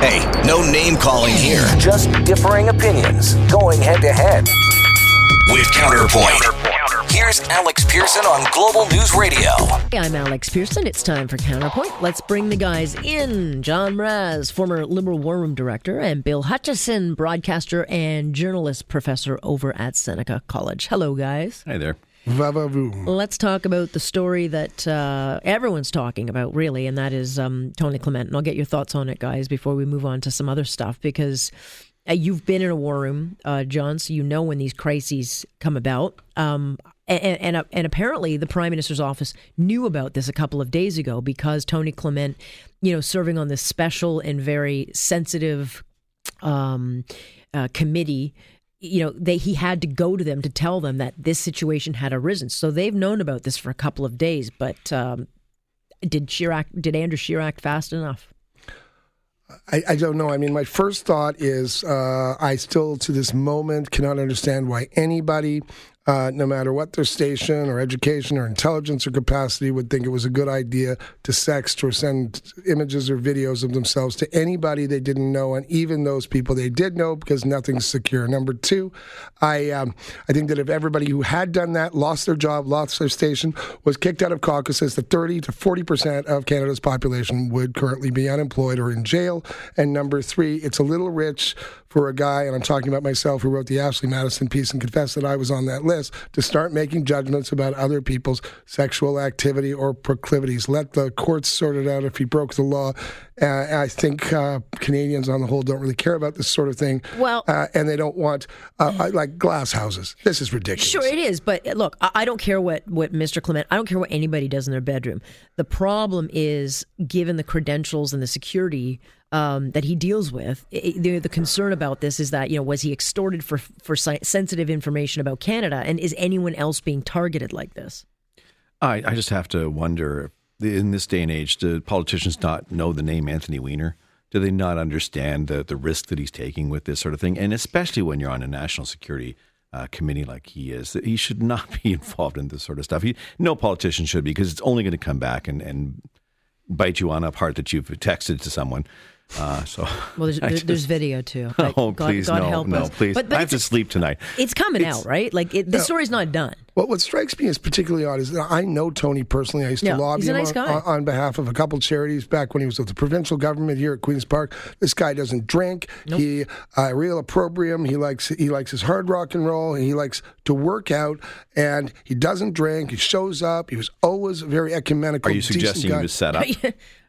Hey, no name calling here. Just differing opinions going head to head. With Counterpoint. Here's Alex Pearson on Global News Radio. Hey, I'm Alex Pearson. It's time for Counterpoint. Let's bring the guys in. John Mraz, former Liberal War Room Director, and Bill Hutchison, broadcaster and journalist professor over at Seneca College. Hello, guys. Hi there. Va-va-voom. Let's talk about the story that uh, everyone's talking about, really, and that is um, Tony Clement. And I'll get your thoughts on it, guys, before we move on to some other stuff, because uh, you've been in a war room, uh, John, so you know when these crises come about. Um, and, and, and apparently, the prime minister's office knew about this a couple of days ago because Tony Clement, you know, serving on this special and very sensitive um, uh, committee you know they he had to go to them to tell them that this situation had arisen so they've known about this for a couple of days but um, did Chirac did Andrew Scheer act fast enough I, I don't know. I mean, my first thought is uh, I still, to this moment, cannot understand why anybody, uh, no matter what their station or education or intelligence or capacity, would think it was a good idea to sext or send images or videos of themselves to anybody they didn't know, and even those people they did know, because nothing's secure. Number two, I um, I think that if everybody who had done that lost their job, lost their station, was kicked out of caucuses, the 30 to 40 percent of Canada's population would currently be unemployed or in jail. And number three, it's a little rich for a guy, and I'm talking about myself, who wrote the Ashley Madison piece and confessed that I was on that list, to start making judgments about other people's sexual activity or proclivities. Let the courts sort it out if he broke the law. Uh, I think uh, Canadians on the whole don't really care about this sort of thing. Well- uh, and they don't want uh, like glass houses. This is ridiculous. Sure, it is. But uh, look, I I don't care what, what Mr. Clement, I don't care what anybody does in their bedroom. The problem is, given the credentials and the security um, that he deals with, it, the, the concern about this is that, you know, was he extorted for, for sensitive information about Canada? And is anyone else being targeted like this? I, I just have to wonder in this day and age, do politicians not know the name Anthony Weiner? Do they not understand the, the risk that he's taking with this sort of thing? And especially when you're on a national security uh, committee like he is, that he should not be involved in this sort of stuff. He, no politician should be because it's only going to come back and, and bite you on a part that you've texted to someone. Uh, so Well, there's, I there's, there's video too. Oh, God, please, God no, help no, us. please. But, but I have to sleep tonight. it's coming out, right? Like it, the story's not done. What what strikes me as particularly odd is that I know Tony personally. I used to Yeah, lobby he's a him on, on, on behalf of a couple charities back when he was with the provincial government here at Queens Park. This guy doesn't drink. He uh, real opprobrium. He likes he likes his hard rock and roll. He likes to work out, and he doesn't drink. He shows up. He was always very ecumenical. Are you suggesting guy. he was set up?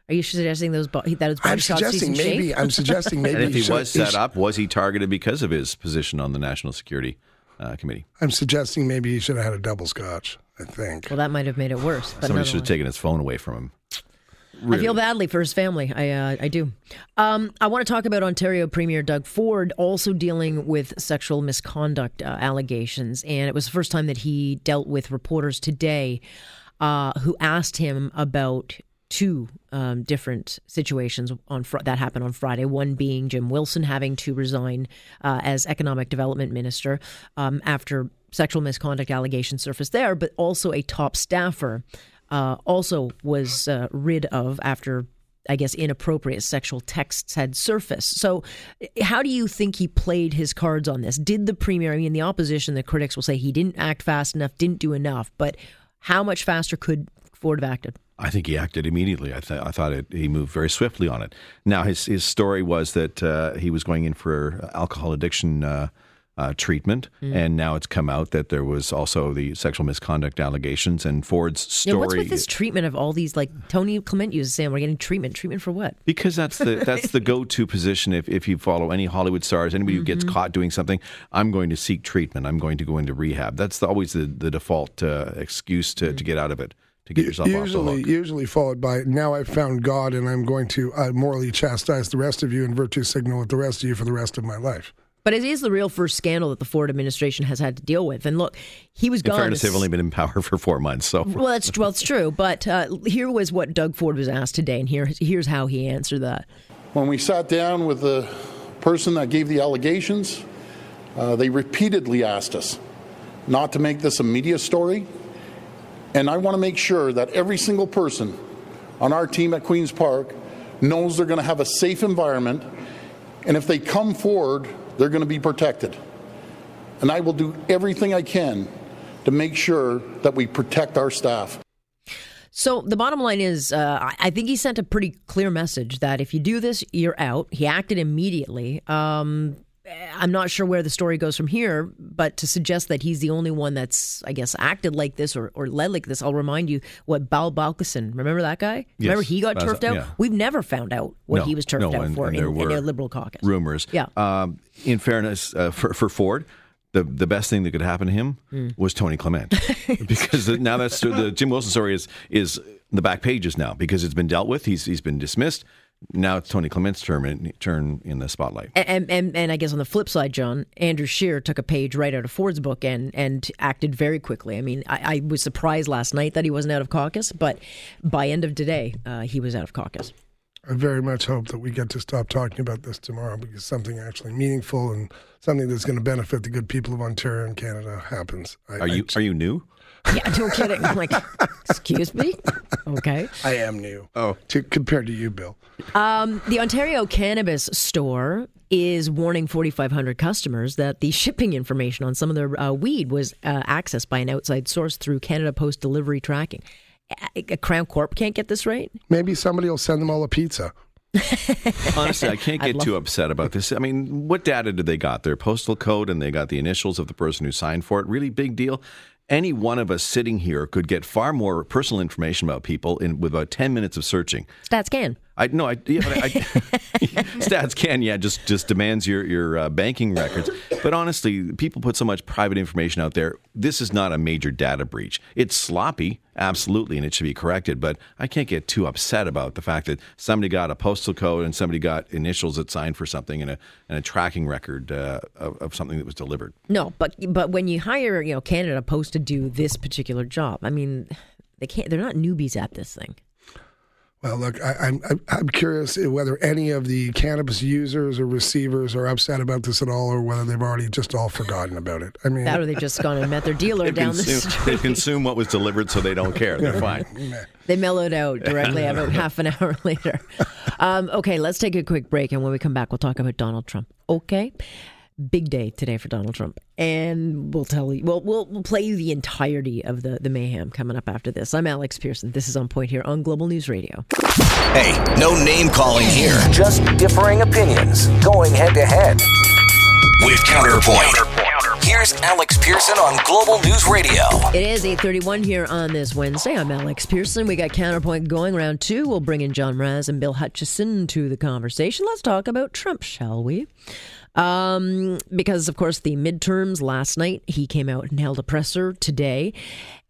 Are you suggesting those bo- that his body I'm shots suggesting in maybe. shape? I'm suggesting maybe. And if he should- was set should- up, was he targeted because of his position on the National Security uh, Committee? I'm suggesting maybe he should have had a double scotch. I think. Well, that might have made it worse. But Somebody should have taken his phone away from him. I feel badly for his family. I uh, I do. Um, I want to talk about Ontario Premier Doug Ford also dealing with sexual misconduct uh, allegations, and it was the first time that he dealt with reporters today uh, who asked him about two um, different situations on fr- that happened on Friday. One being Jim Wilson having to resign uh, as economic development minister um, after sexual misconduct allegations surfaced there, but also a top staffer uh, also was uh, rid of after. I guess inappropriate sexual texts had surfaced. So, how do you think he played his cards on this? Did the premier, I mean, the opposition, the critics will say he didn't act fast enough, didn't do enough, but how much faster could Ford have acted? I think he acted immediately. I, th- I thought it, he moved very swiftly on it. Now, his, his story was that uh, he was going in for alcohol addiction uh, uh, treatment, and now it's come out that there was also the sexual misconduct allegations. And Ford's Yeah, story, what's with this treatment of all these? Like Tony Clement uses saying, we're getting treatment. Treatment for what? because that's the that's the go to position. If if you follow any Hollywood stars, anybody who gets caught doing something, I'm going to seek treatment. I'm going to go into rehab. That's the, always the the default uh, excuse to, to get out of it, to get yourself off the usually, hook. usually followed by now I've found God and I'm going to uh, morally chastise the rest of you and virtue signal with the rest of you for the rest of my life. But it is the real first scandal that the Ford administration has had to deal with. And look, he was In gone. fairness, they've only been in power for four months, so Well, that's well, it's true. But uh, here was what Doug Ford was asked today, and here here's how he answered that. When we sat down with the person that gave the allegations, uh, they repeatedly asked us not to make this a media story. And I want to make sure that every single person on our team at Queen's Park knows they're going to have a safe environment, and if they come forward, they're going to be protected. And I will do everything I can to make sure that we protect our staff. So the bottom line is, uh, I- think he sent a pretty clear message that if you do this, you're out. He acted immediately. Um, I'm not sure where the story goes from here, but to suggest that he's the only one that's, I guess, acted like this or, or led like this, I'll remind you what Bal Balkissoon, remember that guy? Remember he got turfed out? yeah. We've never found out what No, he was turfed no, out and- for and in, in a Liberal caucus. rumors. Yeah. Um, in fairness, uh, for, for Ford, the the best thing that could happen to him Hmm. was Tony Clement, because now that's the Jim Wilson story is is the back pages now because it's been dealt with. He's he's been dismissed. Now it's Tony Clement's turn in, turn in the spotlight. And, and and I guess on the flip side, John Andrew Scheer took a page right out of Ford's book and and acted very quickly. I mean, I, I was surprised last night that he wasn't out of caucus, but by end of today, uh, he was out of caucus. I very much hope that we get to stop talking about this tomorrow because something actually meaningful and something that's going to benefit the good people of Ontario and Canada happens. I, Are you are you new? Yeah, no kidding. I'm like, excuse me. Okay. I, I am new. Oh, to, compared to you, Bill. The Ontario Cannabis Store is warning 4,500 customers that the shipping information on some of their uh, weed was uh, accessed by an outside source through Canada Post delivery tracking. A, a Crown Corp can't get this right. Maybe somebody will send them all a pizza. Honestly, I can't get love- too upset about this. I mean, what data did they got? Their postal code and they got the initials of the person who signed for it. Really big deal. Any one of us sitting here could get far more personal information about people in with about ten minutes of searching. StatsCan. I no, I, yeah, but I, StatsCan yeah just just demands your your uh, banking records. But honestly, people put so much private information out there. This is not a major data breach. It's sloppy, absolutely, and it should be corrected. But I can't get too upset about the fact that somebody got a postal code and somebody got initials that signed for something and a and a tracking record uh, of, of something that was delivered. No, but but when you hire, you know, Canada Post to do this particular job, I mean, they can't. They're not newbies at this thing. Well, look, I, I'm I'm- I'm curious whether any of the cannabis users or receivers are upset about this at all, or whether they've already just all forgotten about it. I mean, That or they've just gone and met their dealer They down the street. they consume what was delivered, so they don't care. They're fine. They mellowed out directly about half an hour later. Um, okay, let's take a quick break, and when we come back, we'll talk about Donald Trump. Okay, big day today for Donald Trump, and we'll tell you. Well, we'll, we'll play you the entirety of the the mayhem coming up after this. I'm Alex Pearson. This is on point here on Global News Radio. Hey, no name calling here. Just differing opinions going head to head. With Counterpoint. Here's Alex Pearson on Global News Radio. It is 8:31 here on this Wednesday. I'm Alex Pearson. We got counterpoint going round two. We'll bring in John Mraz and Bill Hutchison to the conversation. Let's talk about Trump, shall we? Um, because of course the midterms last night, he came out and held a presser today,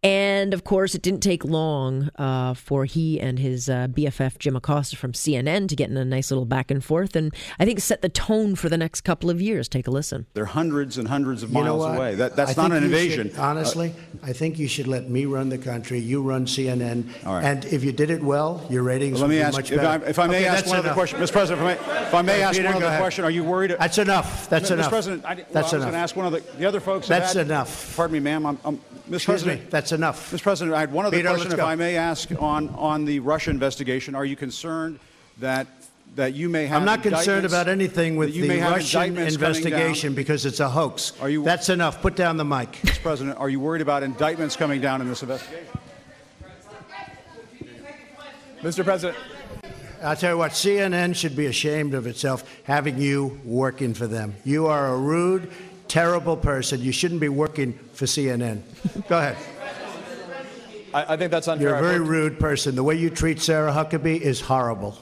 and of course it didn't take long uh, for he and his uh, BFF Jim Acosta from CNN to get in a nice little back and forth, and I think set the tone for the next couple of years. Take a listen. They're hundreds and hundreds of You know miles away. That, that's I not an invasion. should- honestly, I think you should let me run the country. You run CNN. All right. And if you did it well, your ratings would be much better. Let would me be ask, much if I, if I may Okay, ask that's one other enough. question, Mr. President, if I may, if I may Okay, ask Peter, one go other ahead. question, are you worried? That's enough. That's Mr. enough. President, I, well, That's I was enough. going to ask one of the, the other folks. That's had- enough. Pardon me, ma'am. I'm, I'm, Mr. President, me. That's enough. Mr. President, I had one other question, if. I may ask, on on the Russia investigation. Are you concerned that that you may have? I'm not concerned about anything with the Russian indictments coming down? investigation because it's a hoax. Are you- That's enough. Put down the mic. Mr. President, are you worried about indictments coming down in this investigation? Mr. President, I'll tell you what, CNN should be ashamed of itself having you working for them. You are a rude, terrible person. You shouldn't be working for CNN. Go ahead. I, I think that's unfair. You're a very rude person. The way you treat Sarah Huckabee is horrible.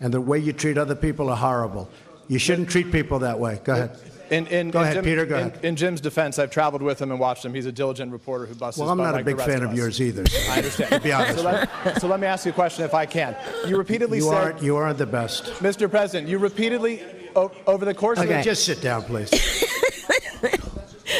And the way you treat other people are horrible. You shouldn't treat people that way. Go ahead. In, in, Go in ahead, Jim- Peter, go in, ahead. In Jim's defense, I've traveled with him and watched him. He's a diligent reporter who busts Well, I'm not a like the big fan of of yours either. I understand. To be honest. So let, so let me ask you a question if I can. You repeatedly You said, aren't, you aren't the best. Mr. President, you repeatedly, o- over the course of. Okay, of just sit down, please.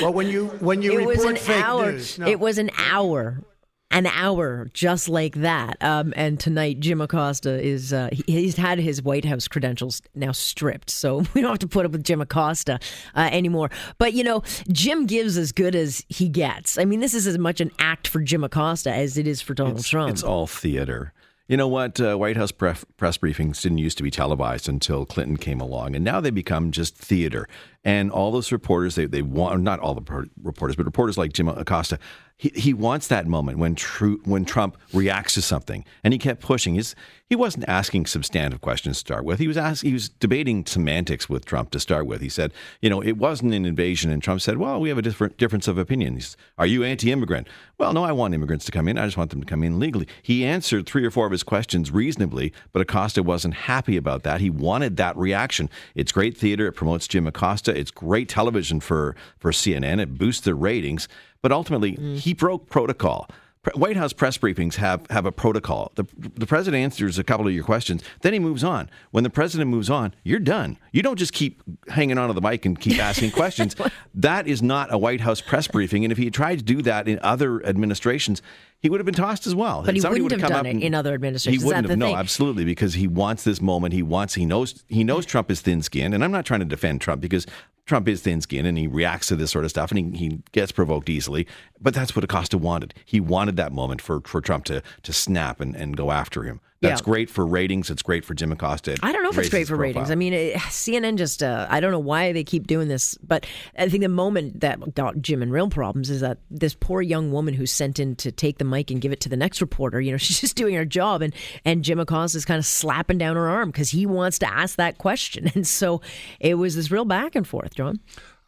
Well, when you when you it was report an fake hour. news, no. It was an hour. An hour, just like that. Um, and tonight, Jim Acosta is, uh, he, he's had his White House credentials now stripped. So we don't have to put up with Jim Acosta uh, anymore. But, you know, Jim gives as good as he gets. I mean, this is as much an act for Jim Acosta as it is for Donald it's, Trump. It's all theater. You know what? Uh, White House press, press briefings didn't used to be televised until Clinton came along, and now they become just theater. And all those reporters, they, they want, not all the reporters, but reporters like Jim Acosta, he, he wants that moment when, tru- when Trump reacts to something. And he kept pushing. His, he wasn't asking substantive questions to start with. He was, ask, he was debating semantics with Trump to start with. He said, you know, it wasn't an invasion. And Trump said, well, we have a different difference of opinions. Are you anti immigrant? Well, no, I want immigrants to come in. I just want them to come in legally. He answered three or four of his questions reasonably, but Acosta wasn't happy about that. He wanted that reaction. It's great theater. It promotes Jim Acosta. It's great television for, for CNN. It boosts their ratings. But ultimately, mm. he broke protocol. White House press briefings have, have a protocol. The, the president answers a couple of your questions, then he moves on. When the president moves on, you're done. You don't just keep hanging onto the mic and keep asking questions. that is not a White House press briefing. And if he had tried to do that in other administrations, he would have been tossed as well. But he wouldn't have, done it in other administrations. He wouldn't have. No, absolutely, because he wants this moment. He wants. He knows. He knows hmm. Trump is thin-skinned, and I'm not trying to defend Trump because Trump is thin-skinned and he reacts to this sort of stuff and he, he gets provoked easily. But that's what Acosta wanted. He wanted that moment for, for Trump to to snap and, and go after him. That's yeah. great for ratings. It's great for Jim Acosta. I don't know if it's great for profile. ratings. I mean, it, CNN just, uh, I don't know why they keep doing this, but I think the moment that got Jim in real problems is that this poor young woman who's sent in to take the mic and give it to the next reporter, you know, she's just doing her job. And, and Jim Acosta is kind of slapping down her arm because he wants to ask that question. And so it was this real back and forth, John.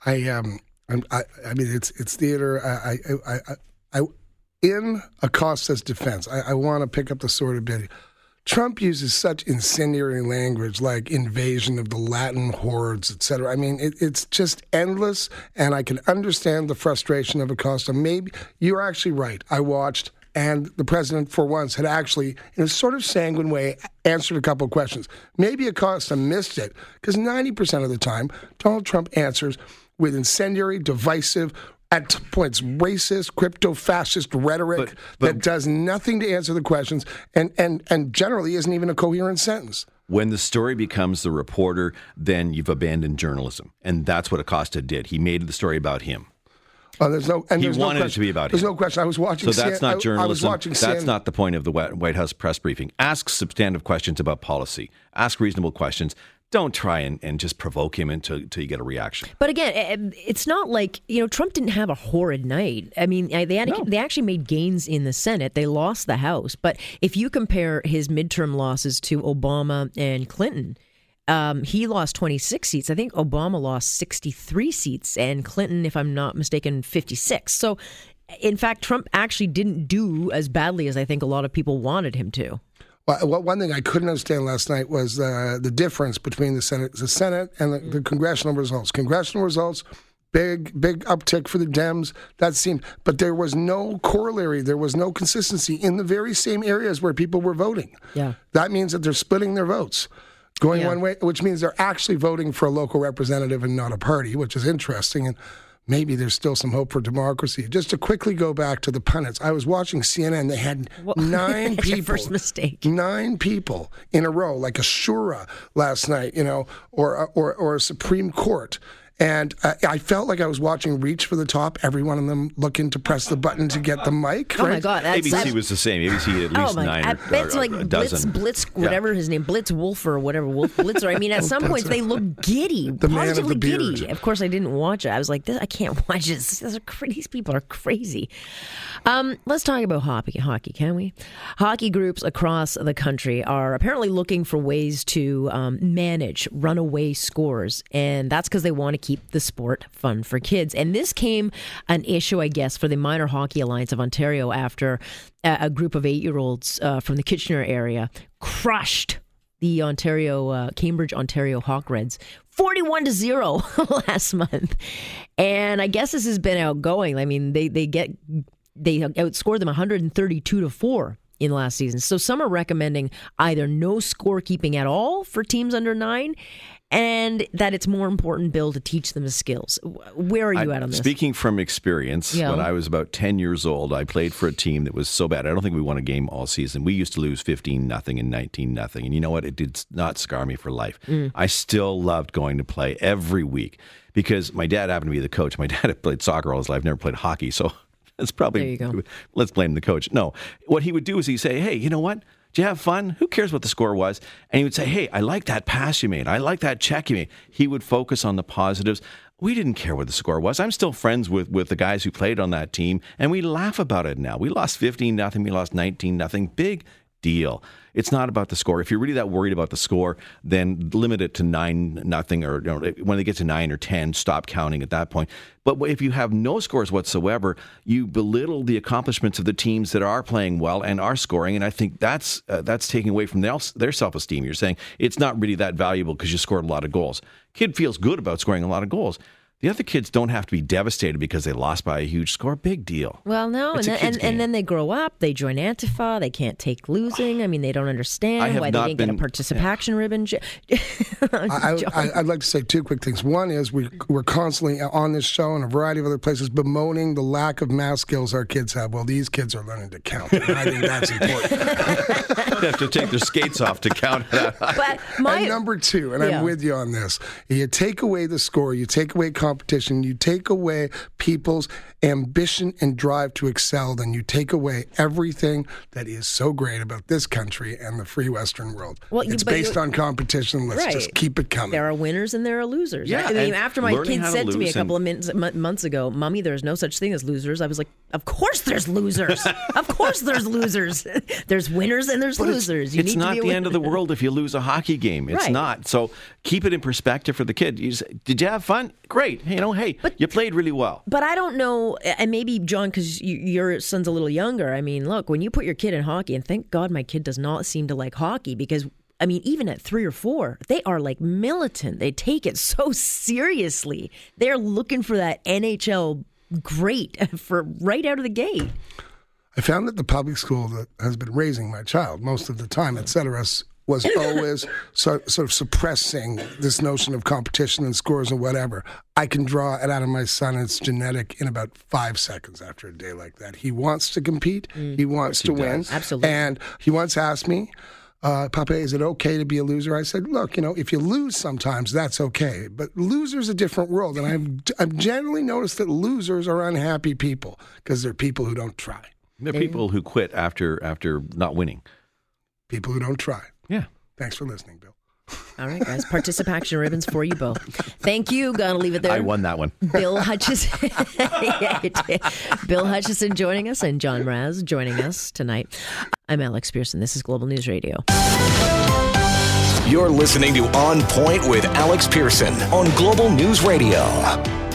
I, um, I, I mean, it's, it's theater. I, I, I, I in Acosta's defense, I, I want to pick up the sword a bit. Trump uses such incendiary language like invasion of the Latin hordes, etc. I mean, it, it's just endless, and I can understand the frustration of Acosta. Maybe you're actually right. I watched, and the president, for once, had actually, in a sort of sanguine way, answered a couple of questions. Maybe Acosta missed it because 90% of the time, Donald Trump answers with incendiary, divisive, at points racist, crypto fascist rhetoric but, but, that does nothing to answer the questions and, and, and generally isn't even a coherent sentence. When the story becomes the reporter, then you've abandoned journalism. And that's what Acosta did. He made the story about him. Oh, there's no. And he there's wanted no it to be about There's him. no question. I was watching. So that's not journalism. I, was watching. That's not the point of the White House press briefing. Ask substantive questions about policy. Ask reasonable questions don't try and, and just provoke him until, until you get a reaction. But again, it's not like you know Trump didn't have a horrid night. I mean, they had, no. they actually made gains in the Senate. They lost the House, but if you compare his midterm losses to Obama and Clinton. Um, he lost 26 seats. I think Obama lost 63 seats, and Clinton, if I'm not mistaken, 56. So, in fact, Trump actually didn't do as badly as I think a lot of people wanted him to. Well, one thing I couldn't understand last night was uh, the difference between the Senate, the Senate, and the, the congressional results. Congressional results, big, big uptick for the Dems. That seemed, but there was no corollary. There was no consistency in the very same areas where people were voting. Yeah, that means that they're splitting their votes, going yeah. one way, which means they're actually voting for a local representative and not a party, which is interesting. And maybe there's still some hope for democracy. Just to quickly go back to the pundits, I was watching CNN. They had well, nine people. first mistake. Nine people in a row, like a shura last night, you know, or or or a Supreme Court and uh, I felt like I was watching Reach for the Top. Every one of them looking to press the button to get the mic. Oh my god! That's, ABC that's, was the same. ABC had at oh least oh my, nine. I bet it's like a Blitz, dozen. Blitz, whatever yeah. his name, Blitz Wolf or whatever Wolf Blitzer. I mean, at some points they look giddy, the positively of giddy. Of course, I didn't watch it. I was like, I can't watch this. These, are, these people are crazy. Um, let's talk about hockey. Hockey, can we? Hockey groups across the country are apparently looking for ways to um, manage runaway scores, and that's because they want to keep the sport fun for kids. And this came an issue, I guess, for the Minor Hockey Alliance of Ontario after a, group of eight-year-olds uh, from the Kitchener area crushed the Ontario uh, Cambridge Ontario Hawk Reds 41 to 0 last month. And I guess this has been outgoing. I mean, they they get they outscored them 132 to 4 in last season. So some are recommending either no scorekeeping at all for teams under 9 and that it's more important, Bill, to teach them the skills. Where are you I, at on this? Speaking from experience, yeah. when I was about 10 years old, I played for a team that was so bad. I don't think we won a game all season. We used to lose 15 nothing and 19 nothing. And you know what? It did not scar me for life. Mm. I still loved going to play every week because my dad happened to be the coach. My dad had played soccer all his life, never played hockey. So that's probably, there you go. let's blame the coach. No, what he would do is he'd say, hey, you know what? Did you have fun? Who cares what the score was? And he would say, Hey, I like that pass you made. I like that check you made. He would focus on the positives. We didn't care what the score was. I'm still friends with, with the guys who played on that team, and we laugh about it now. We lost 15 nothing. We lost 19 nothing. Big deal. It's not about the score. If you're really that worried about the score, then limit it to nine nothing, or you know, when they get to nine or ten, stop counting at that point. But if you have no scores whatsoever, you belittle the accomplishments of the teams that are playing well and are scoring, and I think that's uh, that's taking away from their, their self esteem. You're saying it's not really that valuable because you scored a lot of goals. Kid feels good about scoring a lot of goals. The other kids don't have to be devastated because they lost by a huge score. Big deal. Well, no, and It's a then, kid's and, and then they grow up. They join Antifa. They can't take losing. I mean, they don't understand why they didn't get a participation ribbon. I, I, I'd like to say two quick things. One is we, we're constantly on this show and a variety of other places bemoaning the lack of math skills our kids have. Well, these kids are learning to count. And I think that's important. They have to take their skates off to count that. but my and number two, and Yeah. I'm with you on this, you take away the score, you take away competition, you take away people's ambition and drive to excel, then you take away everything that is so great about this country and the free Western world. Well, it's but based on competition. Let's just keep it coming. There are winners and there are losers. Yeah, I mean, and after my learning kid how to said to me a couple of minutes, m- months ago, "Mommy, there's no such thing as losers," I was like, "Of course there's losers. of course there's losers. there's winners and there's But it's- losers. You it's need not to be the a end of the world if you lose a hockey game. It's Right. not. So keep it in perspective for the kid. You say, Did you have fun? Great. You know, hey, you played really well. But I don't know, and maybe John, because you, your son's a little younger. I mean, look, when you put your kid in hockey, and thank God my kid does not seem to like hockey because. I mean, even at three or four, they are like militant. They take it so seriously. They're looking for that NHL great for right out of the gate. I found that the public school that has been raising my child most of the time, et cetera, s- was always so, sort of suppressing this notion of competition and scores and whatever. I can draw it out of my son. It's genetic in about five seconds after a day like that. He wants to compete. He wants to win. does. Absolutely. And he once asked me, uh, Papa, is it okay to be a loser? I said, look, you know, if you lose sometimes, that's okay. But loser's a different world. And I've, I've generally noticed that losers are unhappy people because they're people who don't try. They're people who quit after after not winning. People who don't try. Yeah. Thanks for listening, Bill. All right, guys, participation ribbons for you both. Thank you. Gotta leave it there. I won that one. Bill Hutchison. yeah, you did. Bill Hutchison joining us and John Mraz joining us tonight. I'm Alex Pearson. This is Global News Radio. You're listening to On Point with Alex Pearson on Global News Radio.